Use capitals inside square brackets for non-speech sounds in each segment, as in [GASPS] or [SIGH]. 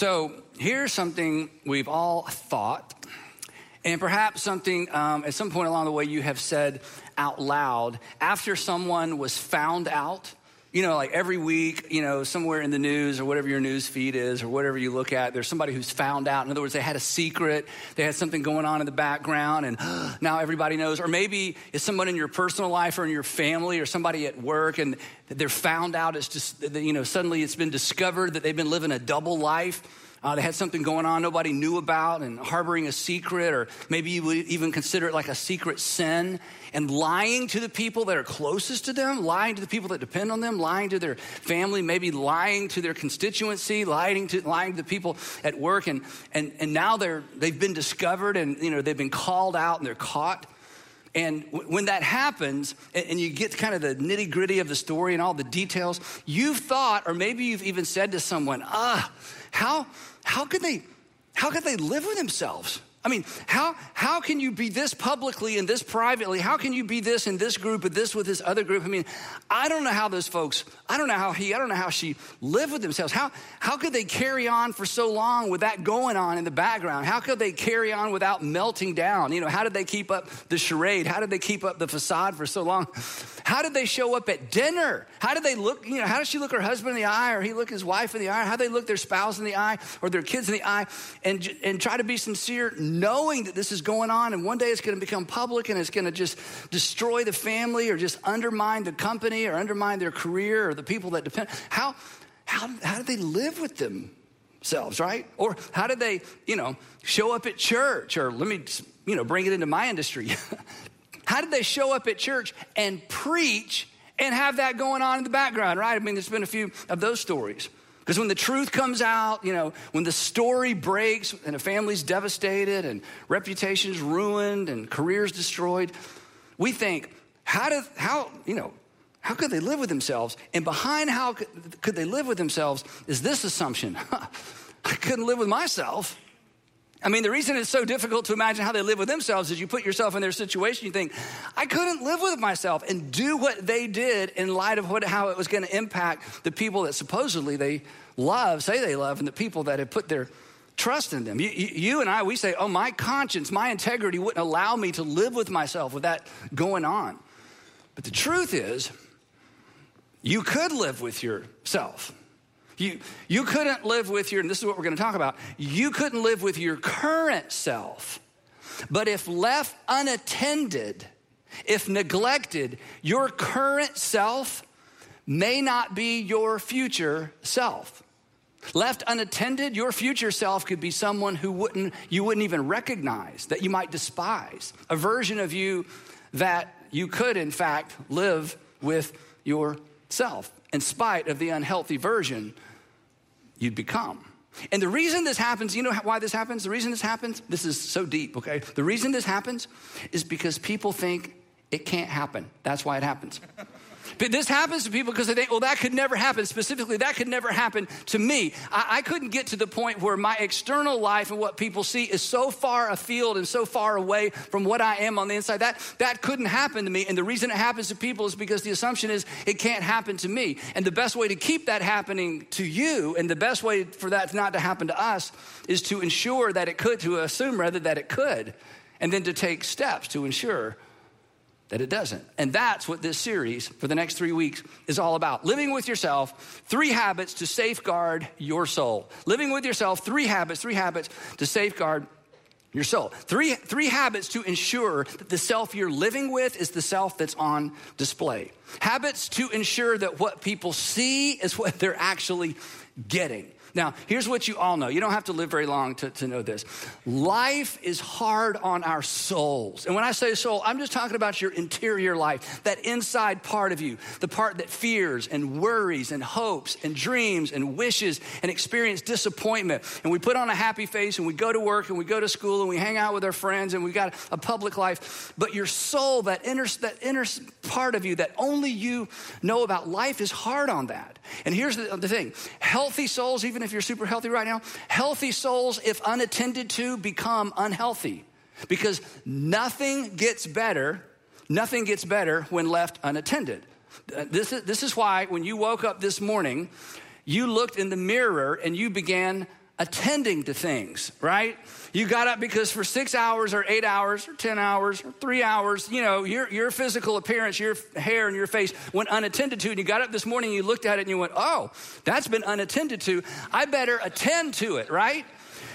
So, here's something we've all thought, and perhaps something um, at some point along the way you have said out loud after someone was found out. You know, like every week, you know, somewhere in the news or whatever your news feed is or whatever you look at, there's somebody who's found out. In other words, they had a secret, they had something going on in the background, and [GASPS] now everybody knows. Or maybe it's someone in your personal life or in your family or somebody at work, and they're found out. It's just, you know, suddenly it's been discovered that they've been living a double life. Uh, they had something going on nobody knew about and harboring a secret, or maybe you would even consider it like a secret sin and lying to the people that are closest to them, lying to the people that depend on them, lying to their family, maybe lying to their constituency, lying to, lying to the people at work. And, and, and now they're, they've been discovered and you know, they've been called out and they're caught. And when that happens, and you get kind of the nitty gritty of the story and all the details, you've thought, or maybe you've even said to someone, ah, how, how could they, how could they live with themselves? I mean, how, how can you be this publicly and this privately? How can you be this in this group and this with this other group? I mean, I don't know how those folks, I don't know how he, I don't know how she live with themselves. How, how could they carry on for so long with that going on in the background? How could they carry on without melting down? You know, how did they keep up the charade? How did they keep up the facade for so long? How did they show up at dinner? How did they look, you know, how does she look her husband in the eye or he look his wife in the eye? How they look their spouse in the eye or their kids in the eye and, and try to be sincere? Knowing that this is going on and one day it's going to become public and it's going to just destroy the family or just undermine the company or undermine their career or the people that depend. How, how, how do they live with themselves, right? Or how do they, you know, show up at church? Or let me, you know, bring it into my industry. [LAUGHS] how did they show up at church and preach and have that going on in the background, right? I mean, there's been a few of those stories. Because when the truth comes out, you know, when the story breaks and a family's devastated and reputation's ruined and careers destroyed, we think, how did, how, you know, how could they live with themselves? And behind how could they live with themselves is this assumption [LAUGHS] I couldn't live with myself. I mean, the reason it's so difficult to imagine how they live with themselves is you put yourself in their situation, you think, I couldn't live with myself and do what they did in light of what, how it was going to impact the people that supposedly they love, say they love, and the people that have put their trust in them. You, you, and I, we say, oh, my conscience, my integrity wouldn't allow me to live with myself with that going on. But the truth is, you could live with yourself. You, you couldn't live with your, and this is what we're going to talk about, you couldn't live with your current self. But if left unattended, if neglected, your current self may not be your future self. Left unattended, your future self could be someone who wouldn't you wouldn't even recognize, that you might despise, a version of you that you could in fact live with yourself in spite of the unhealthy version you'd become. And the reason this happens, you know why this happens? The reason this happens, this is so deep, okay? The reason this happens is because people think it can't happen. That's why it happens. But this happens to people because they think, well, that could never happen. Specifically, that could never happen to me. I, I, couldn't get to the point where my external life and what people see is so far afield and so far away from what I am on the inside. That, that couldn't happen to me. And the reason it happens to people is because the assumption is it can't happen to me. And the best way to keep that happening to you and the best way for that not to happen to us is to ensure that it could, to assume rather that it could, and then to take steps to ensure that it doesn't. And that's what this series for the next three weeks is all about. Living with yourself, three habits to safeguard your soul. Living with yourself, three habits, three habits to safeguard your soul. Three, three habits to ensure that the self you're living with is the self that's on display. Habits to ensure that what people see is what they're actually getting. Now, here's what you all know. You don't have to live very long to, to know this. Life is hard on our souls. And when I say soul, I'm just talking about your interior life, that inside part of you, the part that fears and worries and hopes and dreams and wishes and experience disappointment. And we put on a happy face and we go to work and we go to school and we hang out with our friends and we've got a public life. But your soul, that inner, that inner part of you that only you know about, life is hard on that. And here's the, the thing healthy souls, even if you're super healthy right now, healthy souls, if unattended to, become unhealthy because nothing gets better, nothing gets better when left unattended. Uh, this is, this is why when you woke up this morning, you looked in the mirror and you began attending to things, right? You got up because for six hours or eight hours or 10 hours or three hours, you know, your, your physical appearance, your hair and your face went unattended to. And you got up this morning, you looked at it and you went, oh, that's been unattended to. I better attend to it, right?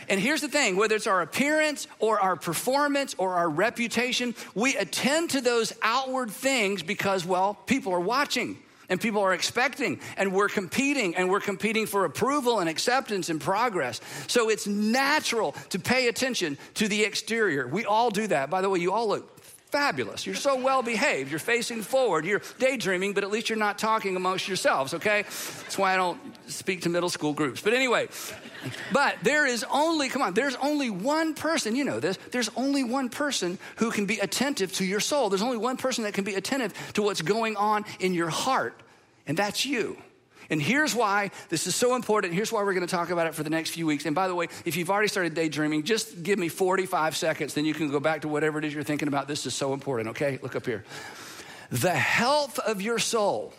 And here's the thing whether it's our appearance or our performance or our reputation, we attend to those outward things because, well, people are watching and people are expecting and we're competing and we're competing for approval and acceptance and progress. So it's natural to pay attention to the exterior. We all do that. By the way you all look fabulous. You're so well behaved. You're facing forward. You're daydreaming but at least you're not talking amongst yourselves okay? That's why i don't speak to middle school groups but anyway but there is only, come on, there's only one person, you know this, there's only one person who can be attentive to your soul. There's only one person that can be attentive to what's going on in your heart, and that's you. And here's why this is so important. Here's why we're going to talk about it for the next few weeks. And by the way, if you've already started daydreaming, just give me 45 seconds, then you can go back to whatever it is you're thinking about. This is so important, okay? Look up here. The health of your soul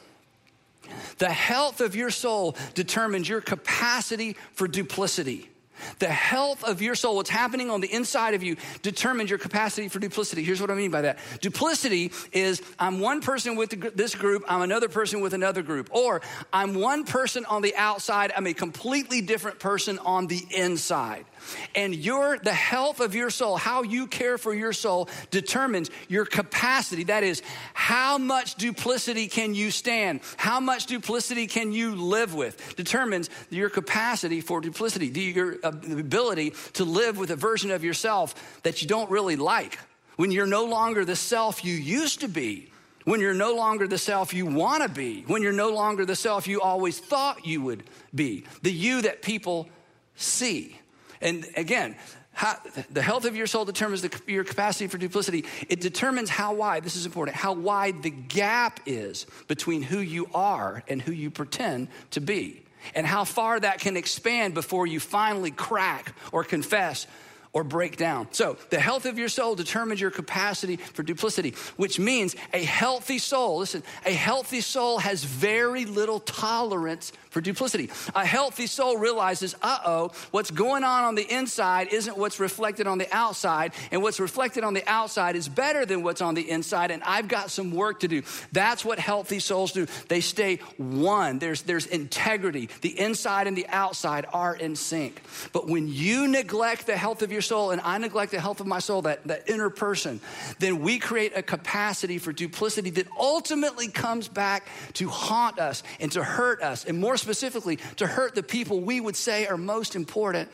the health of your soul determines your capacity for duplicity. The health of your soul, what's happening on the inside of you, determines your capacity for duplicity. Here's what I mean by that duplicity is I'm one person with this group, I'm another person with another group. Or I'm one person on the outside, I'm a completely different person on the inside. And your the health of your soul, how you care for your soul determines your capacity. That is, how much duplicity can you stand? How much duplicity can you live with? Determines your capacity for duplicity, your ability to live with a version of yourself that you don't really like. When you're no longer the self you used to be, when you're no longer the self you want to be, when you're no longer the self you always thought you would be, the you that people see. And again, how, the health of your soul determines the, your capacity for duplicity. It determines how wide, this is important, how wide the gap is between who you are and who you pretend to be, and how far that can expand before you finally crack or confess or break down. So, the health of your soul determines your capacity for duplicity, which means a healthy soul, listen, a healthy soul has very little tolerance for duplicity. A healthy soul realizes, uh oh, what's going on on the inside isn't what's reflected on the outside, and what's reflected on the outside is better than what's on the inside, and I've got some work to do. That's what healthy souls do. They stay one. There's, there's integrity. The inside and the outside are in sync. But when you neglect the health of your soul, and I neglect the health of my soul, that, that inner person, then we create a capacity for duplicity that ultimately comes back to haunt us and to hurt us, and more specifically to hurt the people we would say are most important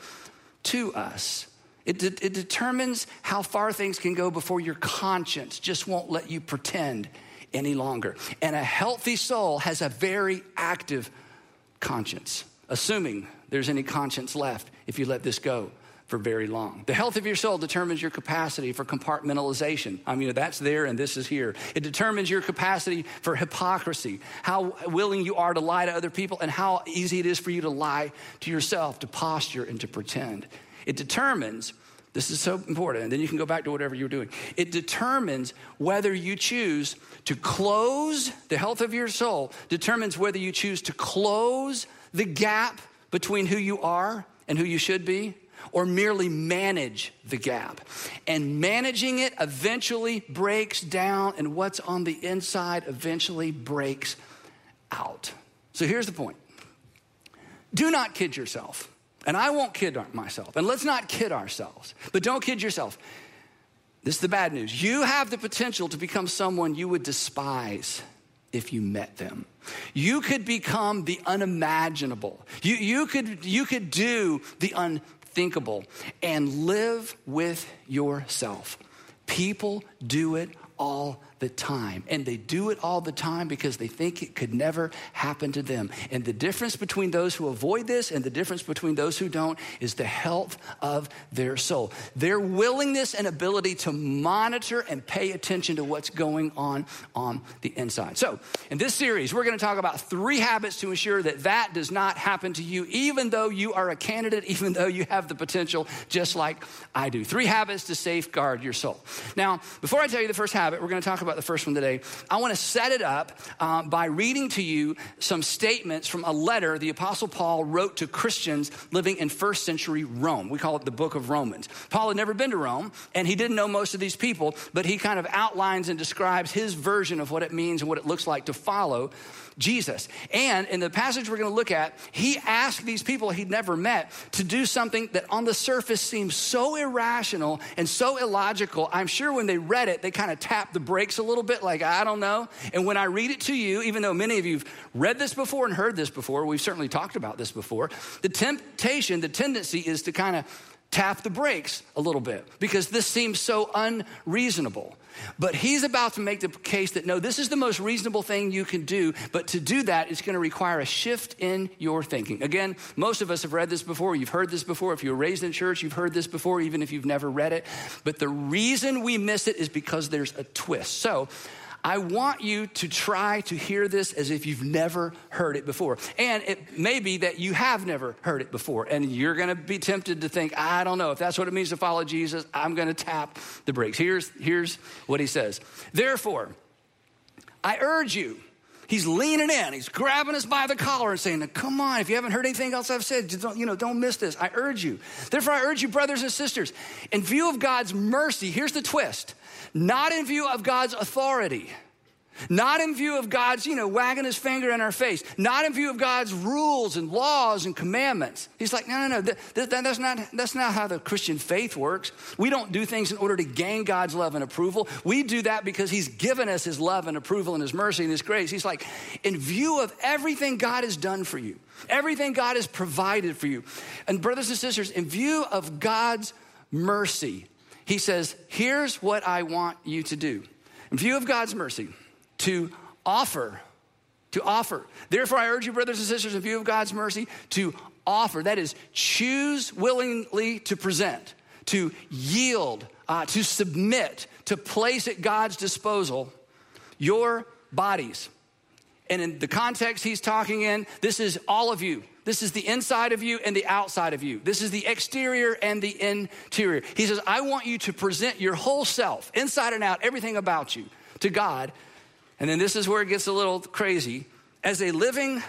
to us. It, de- it determines how far things can go before your conscience just won't let you pretend any longer. And a healthy soul has a very active conscience, assuming there's any conscience left if you let this go for very long. The health of your soul determines your capacity for compartmentalization. I mean, that's there and this is here. It determines your capacity for hypocrisy, how willing you are to lie to other people, and how easy it is for you to lie to yourself, to posture and to pretend. It determines, this is so important, and then you can go back to whatever you're doing. It determines whether you choose to close, the health of your soul determines whether you choose to close the gap between who you are and who you should be or merely manage the gap. And managing it eventually breaks down, and what's on the inside eventually breaks out. So here's the point do not kid yourself. And I won't kid myself. And let's not kid ourselves. But don't kid yourself. This is the bad news. You have the potential to become someone you would despise if you met them. You could become the unimaginable. You, you, could, you could do the unthinkable and live with yourself. People do it all the time. And they do it all the time because they think it could never happen to them. And the difference between those who avoid this and the difference between those who don't is the health of their soul. Their willingness and ability to monitor and pay attention to what's going on on the inside. So, in this series, we're going to talk about three habits to ensure that that does not happen to you, even though you are a candidate, even though you have the potential, just like I do. Three habits to safeguard your soul. Now, before I tell you the first habit, we're going to talk about about the first one today. I want to set it up uh, by reading to you some statements from a letter the Apostle Paul wrote to Christians living in first century Rome. We call it the book of Romans. Paul had never been to Rome, and he didn't know most of these people, but he kind of outlines and describes his version of what it means and what it looks like to follow Jesus. And in the passage we're going to look at, he asked these people he'd never met to do something that on the surface seems so irrational and so illogical. I'm sure when they read it, they kind of tapped the brakes a little bit, like, I don't know. And when I read it to you, even though many of you've read this before and heard this before, we've certainly talked about this before, the temptation, the tendency is to kind of tap the brakes a little bit because this seems so unreasonable. But he's about to make the case that no, this is the most reasonable thing you can do. But to do that, it's going to require a shift in your thinking. Again, most of us have read this before. You've heard this before. If you were raised in church, you've heard this before, even if you've never read it. But the reason we miss it is because there's a twist. So I want you to try to hear this as if you've never heard it before. And it may be that you have never heard it before, and you're gonna be tempted to think, I don't know, if that's what it means to follow Jesus, I'm gonna tap the brakes. Here's, here's what he says Therefore, I urge you, He's leaning in. He's grabbing us by the collar and saying, "Come on! If you haven't heard anything else I've said, don't, you know, don't miss this. I urge you. Therefore, I urge you, brothers and sisters, in view of God's mercy. Here's the twist: not in view of God's authority, not in view of God's, you know, wagging his finger in our face, not in view of God's rules and laws and commandments. He's like, no, no, no, that, that, that's, not, that's not how the Christian faith works. We don't do things in order to gain God's love and approval. We do that because he's given us his love and approval and his mercy and his grace. He's like, in view of everything God has done for you, everything God has provided for you, and brothers and sisters, in view of God's mercy, he says, here's what I want you to do. In view of God's mercy, to offer, to offer. Therefore, I urge you, brothers and sisters, in view of God's mercy, to offer. That is, choose willingly to present, to yield, uh, to submit, to place at God's disposal your bodies. And in the context he's talking in, this is all of you. This is the inside of you and the outside of you. This is the exterior and the interior. He says, I want you to present your whole self, inside and out, everything about you, to God and then this is where it gets a little crazy as a living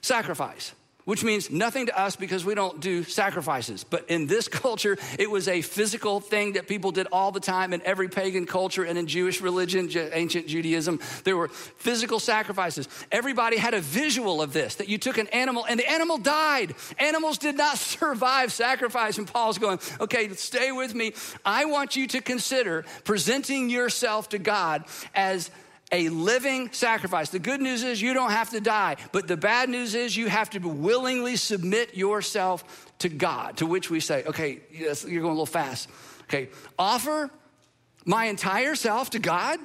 sacrifice, which means nothing to us because we don't do sacrifices. But in this [LAUGHS] culture, it was a physical thing that people did all the time in every pagan culture and in Jewish religion, ancient Judaism. There were physical sacrifices. Everybody had a visual of this that you took an animal and the animal died. Animals did not [LAUGHS] survive sacrifice. And Paul's going, okay, stay with me. I want you to consider presenting yourself to God as a living sacrifice. The good news is you don't have to die, but the bad news is you have to willingly submit yourself to God, to which we say, okay, yes, you're going a little fast. Okay, offer my entire self to God.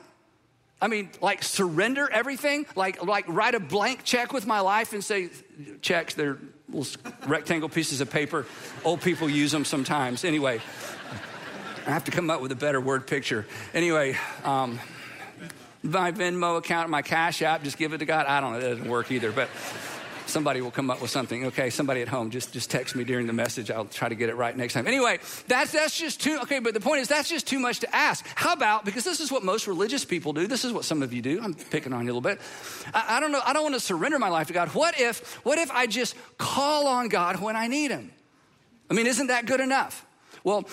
I mean, like surrender everything, like like write a blank check with my life and say, checks, they're little rectangle pieces of paper. Old people use them sometimes. Anyway, I have to come up with a better word picture. Anyway, um, my Venmo account, my Cash App, just give it to God. I don't know, it doesn't work either, but somebody will come up with something. Okay, somebody at home, just, just text me during the message. I'll try to get it right next time. Anyway, that's, that's just too, okay, but the point is that's just too much to ask. How about, because this is what most religious people do, this is what some of you do. I'm picking on you a little bit. I, I don't know, I don't want to surrender my life to God. What if, what if I just call on God when I need Him? I mean, isn't that good enough? Well,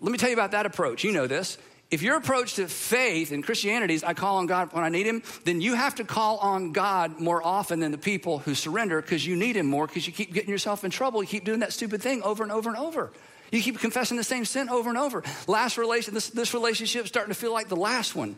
let me tell you about that approach. You know this. If your approach to faith and Christianity is I call on God when I need Him, then you have to call on God more often than the people who surrender because you need Him more because you keep getting yourself in trouble. You keep doing that stupid thing over and over and over. You keep confessing the same sin over and over. Last relation, this, this relationship is starting to feel like the last one.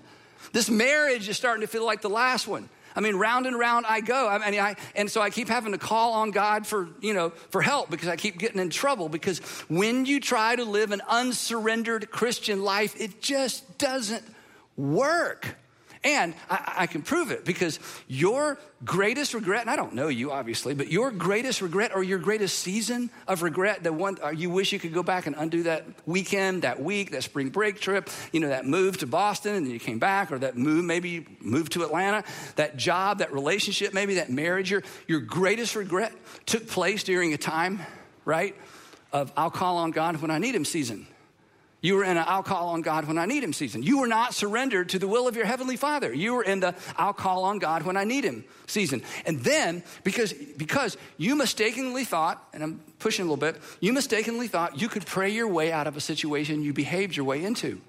This marriage is starting to feel like the last one. I mean, round and round I go. I mean, I, and so I keep having to call on God for, you know, for help because I keep getting in trouble. Because when you try to live an unsurrendered Christian life, it just doesn't work. And I, I, can prove it because your greatest regret, and I don't know you obviously, but your greatest regret or your greatest season of regret, the one uh, you wish you could go back and undo that weekend, that week, that spring break trip, you know, that move to Boston and then you came back, or that move, maybe you moved to Atlanta, that job, that relationship, maybe that marriage, your, your greatest regret took place during a time, right, of I'll call on God when I need Him season. You were in an I'll call on God when I need him season. You were not surrendered to the will of your heavenly father. You were in the I'll call on God when I need him season. And then, because, because you mistakenly thought, and I'm pushing a little bit, you mistakenly thought you could pray your way out of a situation you behaved your way into.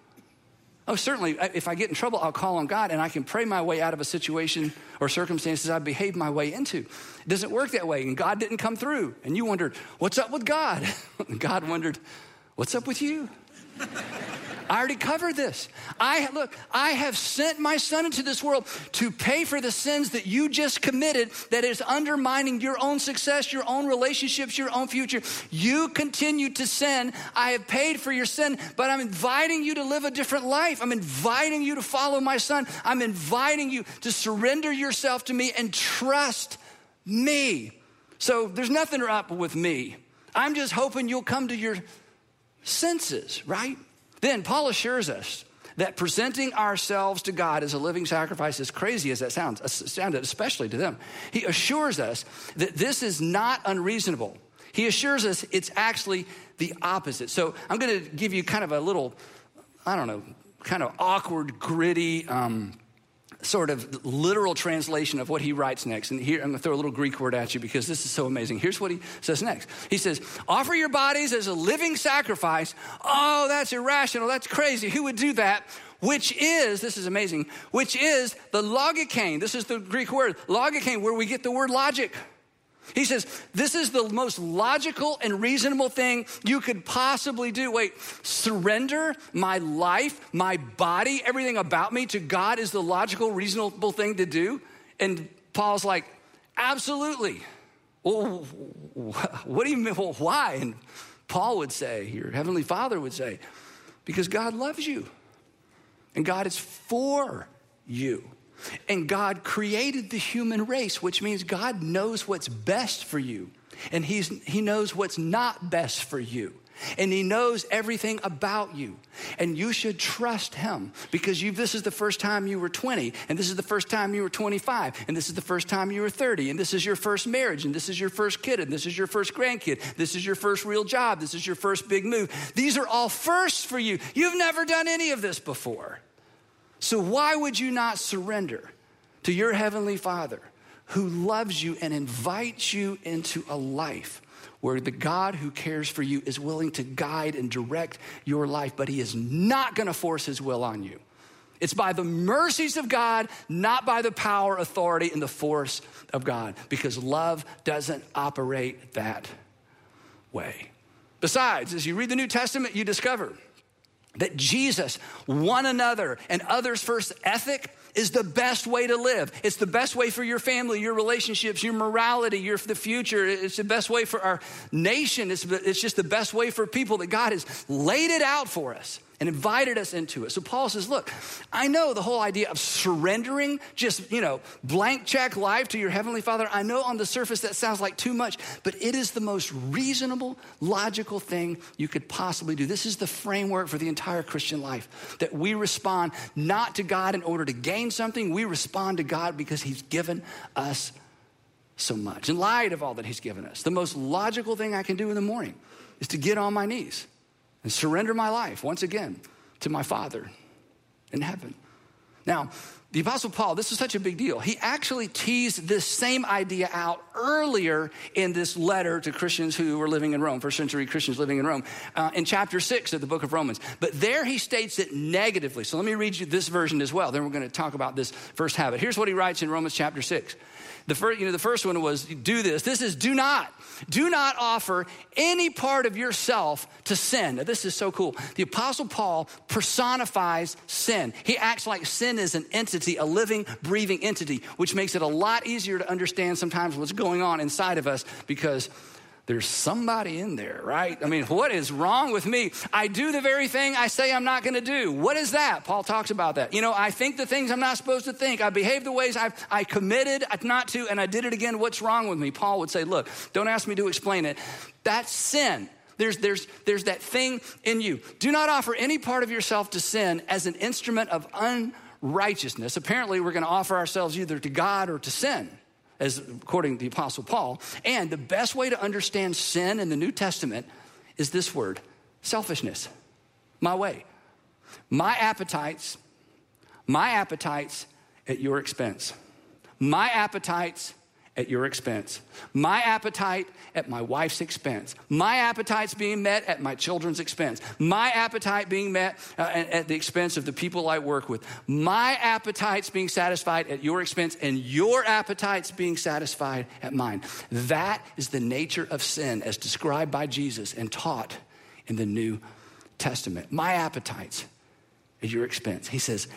Oh, certainly, if I get in trouble, I'll call on God and I can pray my way out of a situation or circumstances I behaved my way into. It doesn't work that way, and God didn't come through. And you wondered, what's up with God? [LAUGHS] God wondered, what's up with you? I already covered this. I look, I have sent my son into this world to pay for the sins that you just committed that is undermining your own success, your own relationships, your own future. You continue to sin. I have paid for your sin, but I'm inviting you to live a different life. I'm inviting you to follow my son. I'm inviting you to surrender yourself to me and trust me. So there's nothing up with me. I'm just hoping you'll come to your senses, right? Then Paul assures us that presenting ourselves to God as a living sacrifice, as crazy as that sounds, sounded especially to them, he assures us that this is not unreasonable. He assures us it's actually the opposite. So I'm going to give you kind of a little, I don't know, kind of awkward, gritty, um, sort of literal translation of what he writes next. And here, I'm going to throw a little Greek word at you because this is so amazing. Here's what he says next He says, Offer your bodies as a living sacrifice. Oh, that's irrational. That's crazy. Who would do that? Which is, this is amazing, which is the logikane. This is the Greek word, logikane, where we get the word logic. He says, This is the most logical and reasonable thing you could possibly do. Wait, surrender my life, my body, everything about me to God is the logical, reasonable thing to do? And Paul's like, Absolutely. Well, what do you mean? Well, why? And Paul would say, your heavenly father would say, Because God loves you and God is for you. And God created the human race, which means God knows what's best for you. And he's, He knows what's not best for you. And He knows everything about you. And you should trust Him because you, this is the first time you were 20, and this is the first time you were 25, and this is the first time you were 30, and this is your first marriage, and this is your first kid, and this is your first grandkid, this is your first real job, this is your first big move. These are all firsts for you. You've never done any of this before. So, why would you not surrender to your Heavenly Father who loves you and invites you into a life where the God who cares for you is willing to guide and direct your life, but He is not gonna force His will on you? It's by the mercies of God, not by the power, authority, and the force of God, because love doesn't operate that way. Besides, as you read the New Testament, you discover that Jesus, one another, and others first ethic is the best way to live. It's the best way for your family, your relationships, your morality, your the future. It's the best way for our nation. It's, it's just the best way for people that God has laid it out for us and invited us into it. So Paul says, Look, I know the whole idea of surrendering, just, you know, blank check life to your Heavenly Father. I know on the surface that sounds like too much, but it is the most reasonable, logical thing you could possibly do. This is the framework for the entire Christian life that we respond not to God in order to gain something, we respond to God because He's given us so much. In light of all that He's given us, the most logical thing I can do in the morning is to get on my knees and surrender my life once again to my Father in heaven. Now, the Apostle Paul, this is such a big deal. He actually teased this same idea out earlier in this letter to Christians who were living in Rome, first century Christians living in Rome, uh, in chapter six of the book of Romans. But there he states it negatively. So let me read you this version as well. Then we're going to talk about this first habit. Here's what he writes in Romans chapter six. The first, you know, the first one was do this. This is do not. Do not offer any part of yourself to sin. Now, this is so cool. The Apostle Paul personifies sin. He acts like sin is an entity entity, a living, breathing entity, which makes it a lot easier to understand sometimes what's going on inside of us because there's somebody in there, right? I mean, what is wrong with me? I do the very thing I say I'm not going to do. What is that? Paul talks about that. You know, I think the things I'm not supposed to think. I behave the ways I've, I committed not to, and I did it again. What's wrong with me? Paul would say, Look, don't ask me to explain it. That's sin. There's, there's, there's that thing in you. Do not offer any part of yourself to sin as an instrument of unrighteousness. Apparently, we're going to offer ourselves either to God or to sin as according to the Apostle Paul. And the best way to understand sin in the New Testament is this word selfishness. My way. My appetites, my appetites at your expense. My appetites at your expense. My appetite at my wife's expense. My appetite's being met at my children's expense. My appetite being met uh, at the expense of the people I work with. My appetite's being satisfied at your expense, and your appetite's being satisfied at mine. That is the nature of sin as described by Jesus and taught in the New Testament. My appetites at your expense. He says,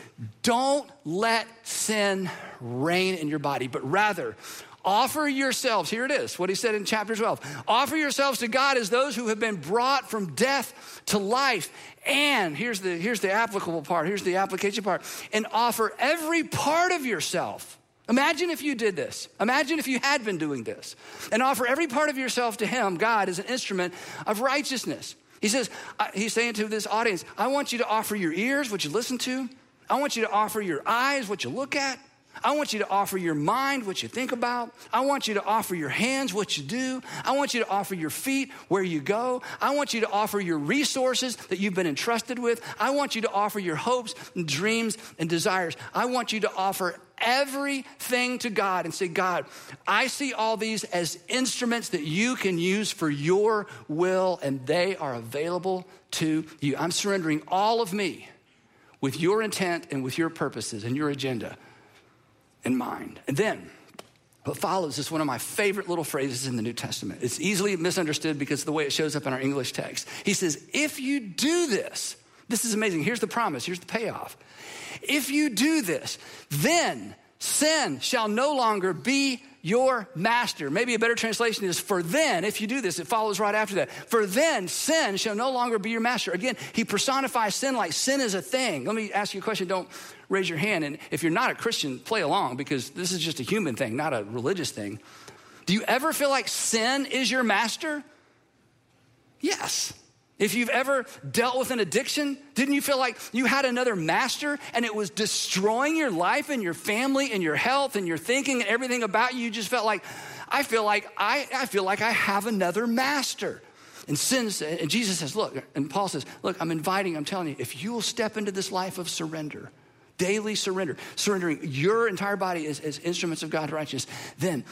Don't let sin reign in your body, but rather, Offer yourselves, here it is, what he said in chapter 12. Offer yourselves to God as those who have been brought from death to life. And here's the, here's the applicable part, here's the application part. And offer every part of yourself. Imagine if you did this. Imagine if you had been doing this. And offer every part of yourself to Him, God, as an instrument of righteousness. He says, uh, He's saying to this audience, I want you to offer your ears, what you listen to. I want you to offer your eyes, what you look at. I want you to offer your mind what you think about. I want you to offer your hands what you do. I want you to offer your feet where you go. I want you to offer your resources that you've been entrusted with. I want you to offer your hopes and dreams and desires. I want you to offer everything to God and say, God, I see all these as instruments that you can use for your will, and they are available to you. I'm surrendering all of me with your intent and with your purposes and your agenda in mind. And then, what follows is one of my favorite little phrases in the New Testament. It's easily misunderstood because of the way it shows up in our English text. He says, If you do this, this is amazing. Here's the promise, here's the payoff. If you do this, then sin shall no longer be your master. Maybe a better translation is, for then, if you do this, it follows right after that. For then, sin shall no longer be your master. Again, he personifies sin like sin is a thing. Let me ask you a question. Don't raise your hand. And if you're not a Christian, play along because this is just a human thing, not a religious thing. Do you ever feel like sin is your master? Yes. If you've ever dealt with an addiction, didn't you feel like you had another master and it was destroying your life and your family and your health and your thinking and everything about you? You just felt like, I feel like I, I feel like I have another master. And sin, and Jesus says, look, and Paul says, look, I'm inviting, I'm telling you, if you will step into this life of surrender, daily surrender, surrendering your entire body as, as instruments of God's righteousness, then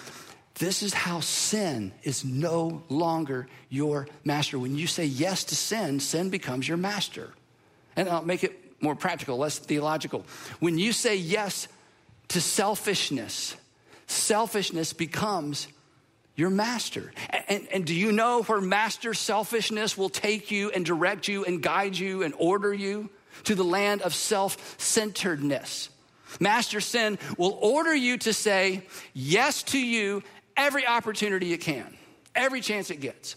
this is how sin is no longer your master. When you say yes to sin, sin becomes your master. And I'll make it more practical, less theological. When you say yes to selfishness, selfishness becomes your master. And, and, and, do you know where master selfishness will take you and direct you and guide you and order you? To the land of self centeredness. Master sin will order you to say yes to you every opportunity it can, every chance it gets.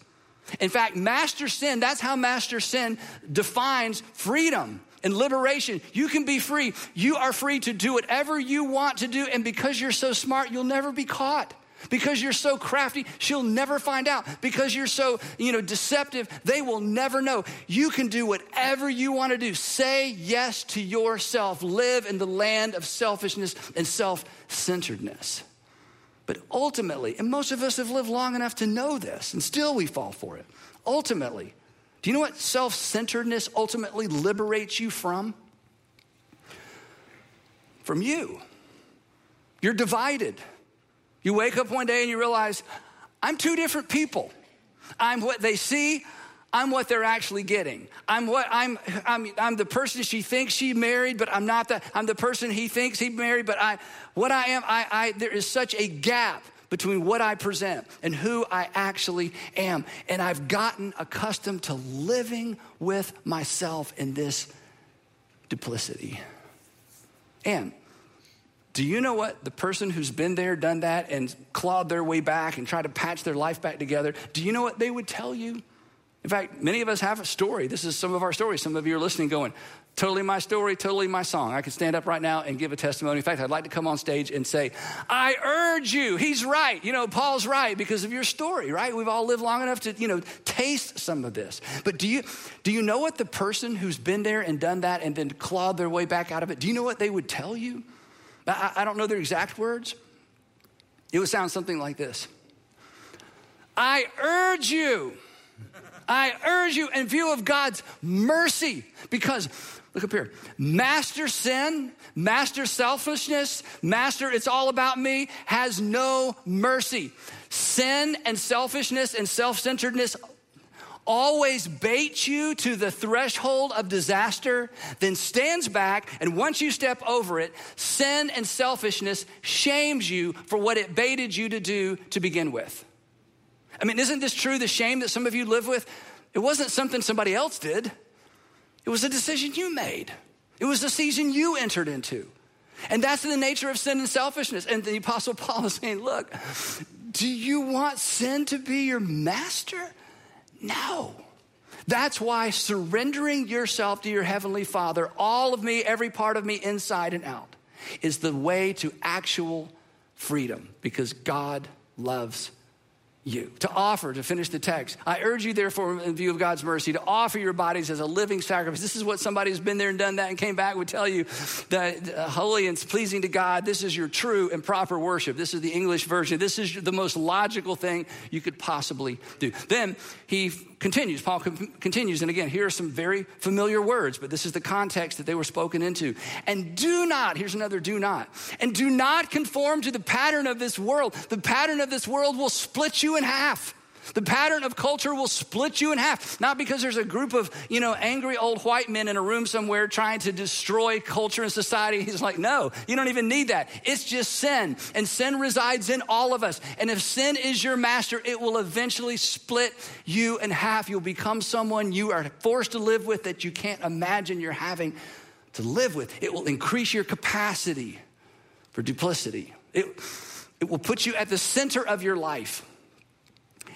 In fact, master sin, that's how master sin defines freedom and liberation. You can be free. You are free to do whatever you want to do. And because you're so smart, you'll never be caught. Because you're so crafty, she'll never find out. Because you're so, you know, deceptive, they will never know. You can do whatever you want to do. Say yes to yourself. Live in the land of selfishness and self-centeredness. But ultimately, and most of us have lived long enough to know this, and still we fall for it. Ultimately, do you know what self centeredness ultimately liberates you from? From you. You're divided. You wake up one day and you realize, I'm two different people. I'm what they see, I'm what they're actually getting. I'm what I'm, I'm, I'm the person she thinks she married, but I'm not the, I'm the person he thinks he married, but I, what I am, I, I, there is such a gap between what I present and who I actually am. And I've gotten accustomed to living with myself in this duplicity. And Do you know what the person who's been there, done that, and clawed their way back and tried to patch their life back together, do you know what they would tell you? In fact, many of us have a story. This is some of our stories. Some of you are listening going, totally my story, totally my song. I could stand up right now and give a testimony. In fact, I'd like to come on stage and say, I urge you. He's right. You know, Paul's right because of your story, right? We've all lived long enough to, you know, taste some of this. But do you do you know what the person who's been there and done that and then clawed their way back out of it, do you know what they would tell you? I, I don't know their exact words. It would sound something like this. I urge you I urge you in view of God's mercy, because look up here, master sin, master selfishness, master it's all about me has no mercy. Sin and selfishness and self centeredness always baits you to the threshold of disaster, then stands back, and once you step over it, sin and selfishness shames you for what it baited you to do to begin with. I mean, isn't this true? The shame that some of you live with? It wasn't something somebody else did, it was a decision you made. It was a season you entered into. And that's the nature of sin and selfishness. And the Apostle [LAUGHS] Paul is saying, Look, do you want sin to be your master? No. That's why surrendering yourself to your Heavenly Father, all of me, every part of me, inside and out, is the way to actual freedom because God loves you. To offer, to finish the text, I urge you, therefore, in view of God's mercy, to offer your bodies as a living sacrifice. This is what somebody who's been there and done that and came back would tell you that uh, holy and pleasing to God, this is your true and proper worship. This is the English version. This is the most logical thing you could possibly do. Then he continues, Paul continues, and again, here are some very familiar words, but this is the context that they were spoken into. And do not, here's another do not, and do not conform to the pattern of this world. The pattern of this world will split you in half. The pattern of culture will split you in half. Not because there's a group of, you know, angry old white men in a room somewhere trying to destroy culture and society. [LAUGHS] He's like, no, you don't even need that. It's just sin. And sin resides in all of us. And if sin is your master, it will eventually split you in half. You'll become someone you are forced to live with that you can't imagine you're having to live with. It will increase your capacity for duplicity. It, it will put you at the center of your life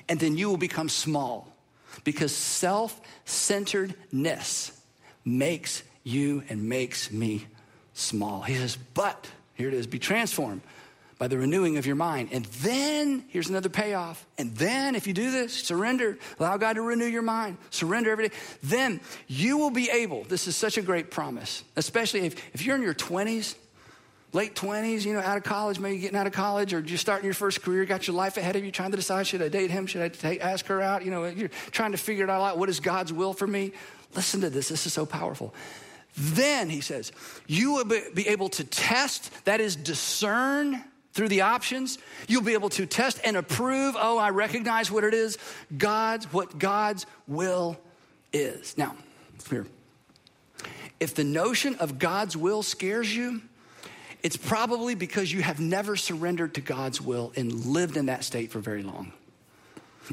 and then you will become small because self centeredness makes you and makes me small. He says, but here it is be transformed by the renewing of your mind. And then, here's another payoff. And then, if you do this, surrender, allow God to renew your mind, surrender every day, then you will be able. This is such a great promise, especially if, if you're in your 20s late 20s, you know, out of college, maybe getting out of college, or just starting your first career, got your life ahead of you, trying to decide should I date him, should I take, ask her out? You know, you're trying to figure it all out. What is God's will for me? Listen to this. This is so powerful. Then, he says, you will be able to test, that is, discern through the options. You'll be able to test and approve. Oh, I recognize what it is. God's, what God's will is. Now, here. If the notion of God's will scares you, it's probably because you have never surrendered to God's will and lived in that state for very long.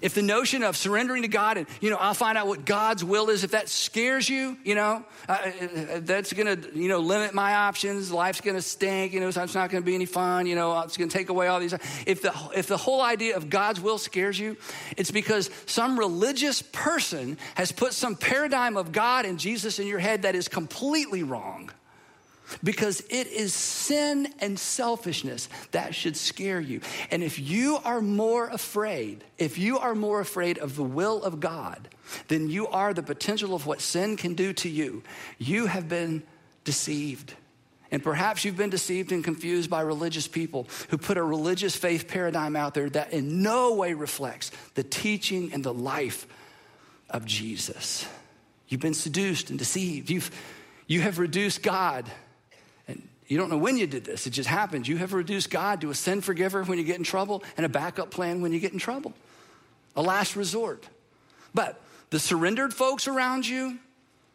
If the notion of surrendering to God and, you know, I'll find out what God's will is, if that scares you, you know, uh, uh that's gonna, you know, limit my options. Life's gonna stink, you know, it's not gonna be any fun, you know, it's gonna take away all these. If the, if the whole idea of God's will scares you, it's because some religious person has put some paradigm of God and Jesus in your head that is completely wrong because it is sin and selfishness that should scare you. And if you are more afraid, if you are more afraid of the will of God than you are the potential of what sin can do to you, you have been deceived. And perhaps you've been deceived and confused by religious people who put a religious faith paradigm out there that in no way reflects the teaching and the life of Jesus. You've been seduced and deceived. You've, you have reduced God you don't know when you did this, it just happened. You have reduced God to a sin forgiver when you get in trouble and a backup plan when you get in trouble, a last resort. But the surrendered folks around you,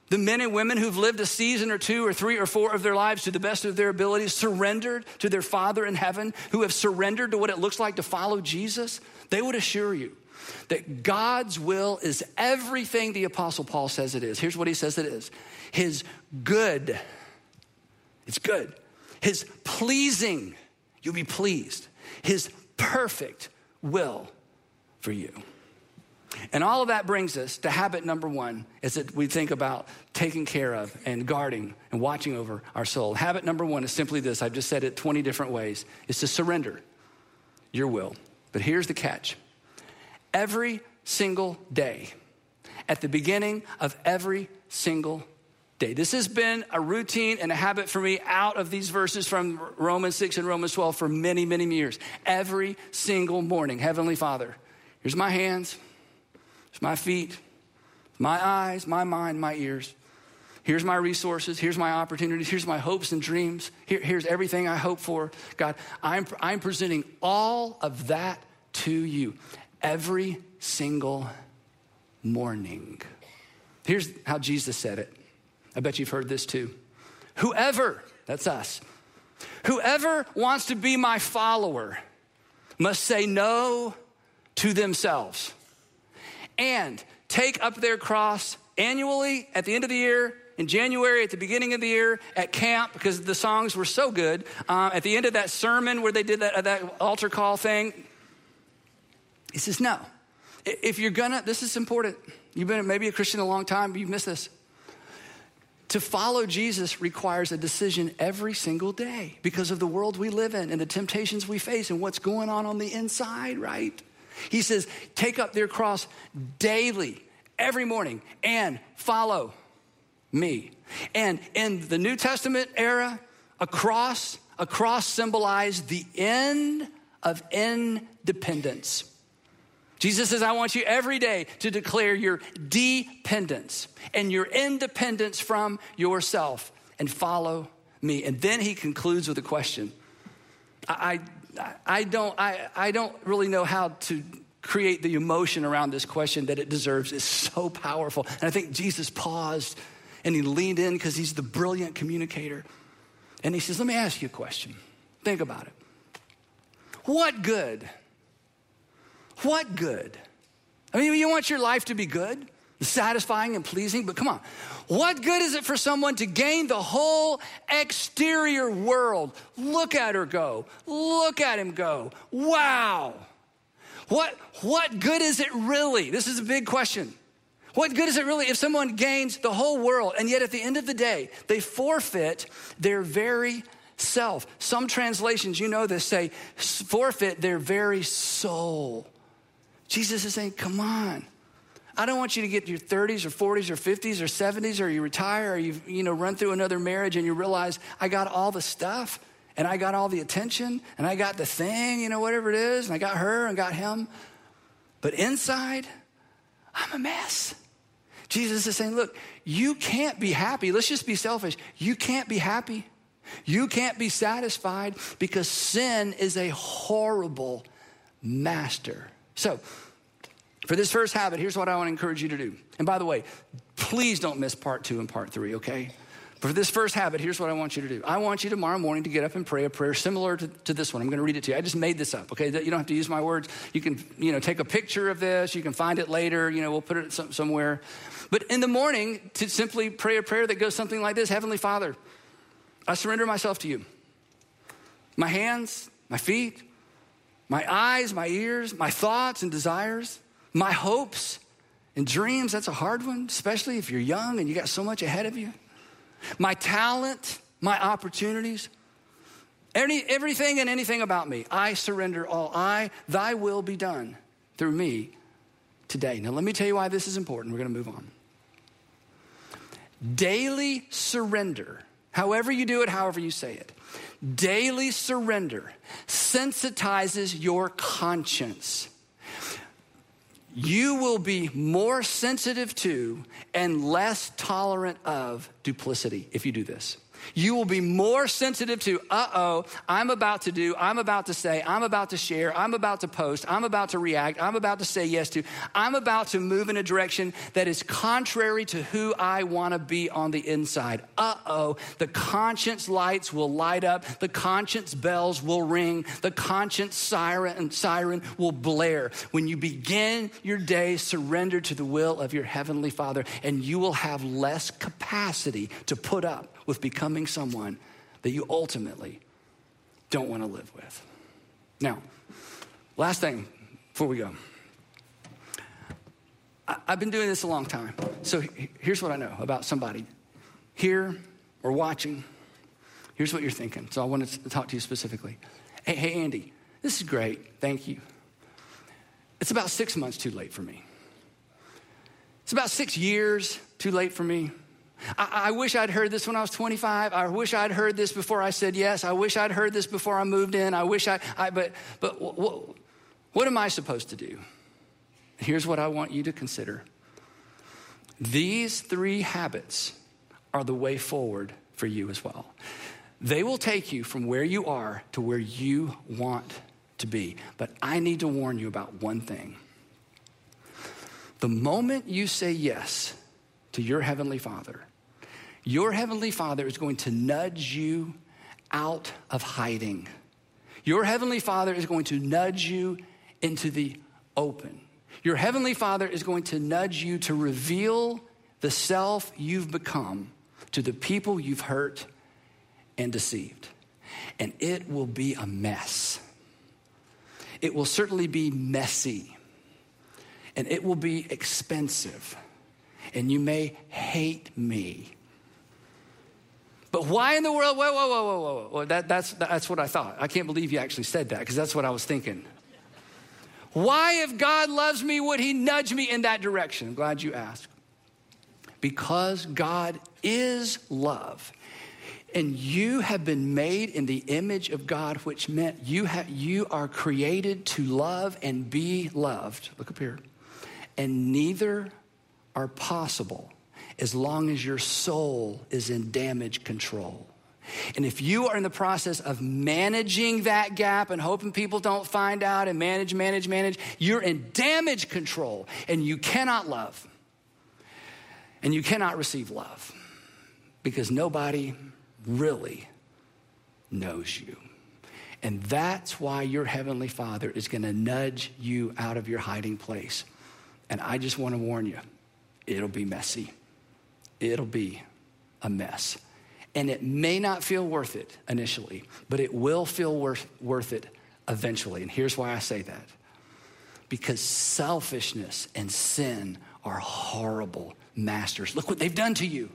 the men and women who've lived a season or two or three or four of their lives to the best of their abilities, surrendered to their Father in heaven, who have surrendered to what it looks like to follow Jesus, they would assure you that God's will is everything the Apostle Paul says it is. Here's what he says it is His good, it's good, his pleasing, you'll be pleased, his perfect will for you. And all of that brings us to habit number one is that we think about taking care of and guarding and watching over our soul. Habit number one is simply this I've just said it 20 different ways is to surrender your will. But here's the catch every single day, at the beginning of every single day. This has been a routine and a habit for me out of these verses from Romans 6 and Romans 12 for many, many years. Every single morning, Heavenly Father, here's my hands, here's my feet, my eyes, my mind, my ears. Here's my resources. Here's my opportunities. Here's my hopes and dreams. Here, here's everything I hope for. God, I'm, I'm presenting all of that to you every single morning. Here's how Jesus said it. I bet you've heard this too. Whoever, that's us, whoever wants to be my follower must say no to themselves and take up their cross annually at the end of the year in January, at the beginning of the year, at camp, because the songs were so good. Uh, at the end of that sermon where they did that, that altar call thing, he says, No. If you're gonna, this is important. You've been maybe a Christian a long time, but you've missed this. To follow Jesus requires a decision every single day because of the world we live in and the temptations we face and what's going on on the inside, right? He says, take up their cross daily, every morning, and follow me. And in the New Testament era, a cross, a cross symbolized the end of independence. Jesus says, I want you every day to declare your dependence and your independence from yourself and follow me. And then he concludes with a question. I, I, I don't, I, I don't really know how to create the emotion around this question that it deserves. It's so powerful. And I think Jesus paused and he leaned in because he's the brilliant communicator. And he says, Let me ask you a question. Think about it. What good? What good? I mean, you want your life to be good, satisfying, and pleasing, but come on. What good is it for someone to gain the whole exterior world? Look at her go. Look at him go. Wow. What, what good is it really? This is a big question. What good is it really if someone gains the whole world and yet at the end of the day, they forfeit their very self? Some translations, you know this, say forfeit their very soul. Jesus is saying, come on. I don't want you to get your 30s or 40s or 50s or 70s or you retire or you you know run through another marriage and you realize I got all the stuff and I got all the attention and I got the thing, you know whatever it is, and I got her and got him. But inside, I'm a mess. Jesus is saying, look, you can't be happy. Let's just be selfish. You can't be happy. You can't be satisfied because sin is a horrible master. So, for this first habit, here's what I want to encourage you to do. And by the way, please don't miss part two and part three, okay? For this first habit, here's what I want you to do. I want you tomorrow morning to get up and pray a prayer similar to, to this one. I'm going to read it to you. I just made this up, okay? You don't have to use my words. You can, you know, take a picture of this. You can find it later. You know, we'll put it some, somewhere. But in the morning, to simply pray a prayer that goes something like this Heavenly Father, I surrender myself to you. My hands, my feet, my eyes, my ears, my thoughts and desires, my hopes and dreams. That's a hard one, especially if you're young and you got so much ahead of you my talent, my opportunities, any, everything and anything about me. I surrender all. I, thy will be done through me today. Now, let me tell you why this is important. We're going to move on. Daily surrender, however you do it, however you say it, daily surrender sensitizes your conscience you will be more sensitive to and less tolerant of duplicity if you do this. You will be more sensitive to, uh oh, I'm about to do, I'm about to say, I'm about to share, I'm about to post, I'm about to react, I'm about to say yes to, I'm about to move in a direction that is contrary to who I want to be on the inside. Uh oh, the conscience lights will light up, the conscience bells will ring, the conscience siren, siren will blare. When you begin your day surrendered to the will of your Heavenly Father, and you will have less capacity to put up with becoming someone that you ultimately don't want to live with. Now, last thing before we go. I've been doing this a long time. So here's what I know about somebody here or watching. Here's what you're thinking. So I wanted to talk to you specifically. Hey, hey, Andy, this is great. Thank you. It's about six months too late for me. It's about six years too late for me. I, I, wish I'd heard this when I was 25. I wish I'd heard this before I said yes. I wish I'd heard this before I moved in. I wish I, I but, but what, what am I supposed to do? Here's what I want you to consider. These three habits are the way forward for you as well. They will take you from where you are to where you want to be. But I need to warn you about one thing. The moment you say yes to your Heavenly Father, your Heavenly Father is going to nudge you out of hiding. Your Heavenly Father is going to nudge you into the open. Your Heavenly Father is going to nudge you to reveal the self you've become to the people you've hurt and deceived. And it will be a mess. It will certainly be messy. And it will be expensive. And you may hate me. But why in the world? Whoa, whoa, whoa, whoa, whoa. Well, that, that's, that's what I thought. I can't believe you actually said that because that's what I was thinking. Why, if God loves me, would he nudge me in that direction? I'm glad you asked. Because God is love. And you have been made in the image of God, which meant you, have, you are created to love and be loved. Look up here. And neither are possible as long as your soul is in damage control. And if you are in the process of managing that gap and hoping people don't find out and manage, manage, manage, you're in damage control and you cannot love. And you cannot receive love because nobody really knows you. And that's why your Heavenly Father is going to nudge you out of your hiding place. And I just want to warn you it'll be messy, it'll be a mess. And it may not feel worth it initially, but it will feel worth, worth it eventually. And here's why I say that because selfishness and sin are horrible masters. Look what they've done to you.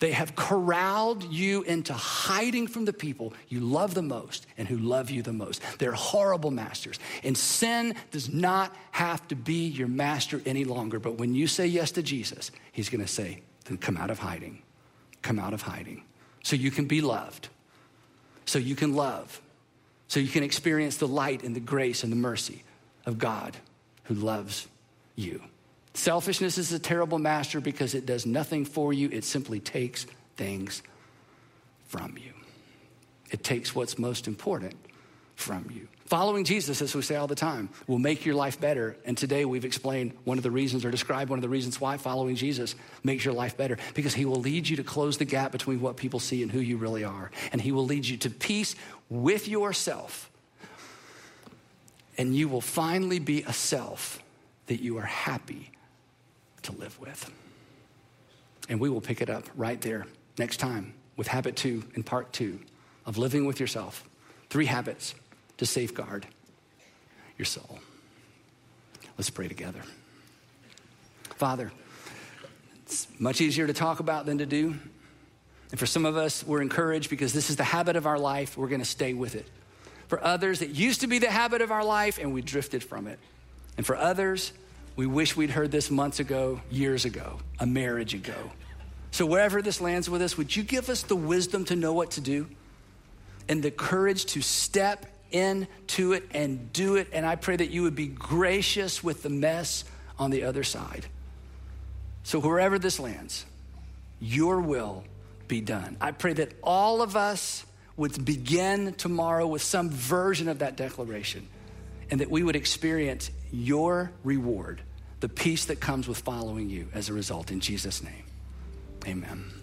They have corralled you into hiding from the people you love the most and who love you the most. They're horrible masters. And sin does not have to be your master any longer. But when you say yes to Jesus, he's going to say, then come out of hiding. Come out of hiding. So you can be loved. So you can love. So you can experience the light and the grace and the mercy of God who loves you. Selfishness is a terrible master because it does nothing for you, it simply takes things from you. It takes what's most important from you. Following Jesus, as we say all the time, will make your life better. And today we've explained one of the reasons or described one of the reasons why following Jesus makes your life better. Because he will lead you to close the gap between what people see and who you really are. And he will lead you to peace with yourself. And you will finally be a self that you are happy to live with. And we will pick it up right there next time with habit two in part two of living with yourself. Three habits to safeguard your soul. Let's pray together. Father, it's much easier to talk about than to do. And for some of us, we're encouraged because this is the habit of our life. We're going to stay with it. For others, it used to be the habit of our life and we drifted from it. And for others, we wish we'd heard this months ago, years ago, a marriage ago. So, wherever this lands with us, would you give us the wisdom to know what to do and the courage to step into it and do it? And I pray that you would be gracious with the mess on the other side. So, wherever this lands, your will be done. I pray that all of us would begin tomorrow with some version of that declaration and that we would experience your reward the peace that comes with following you as a result. In Jesus' name, amen.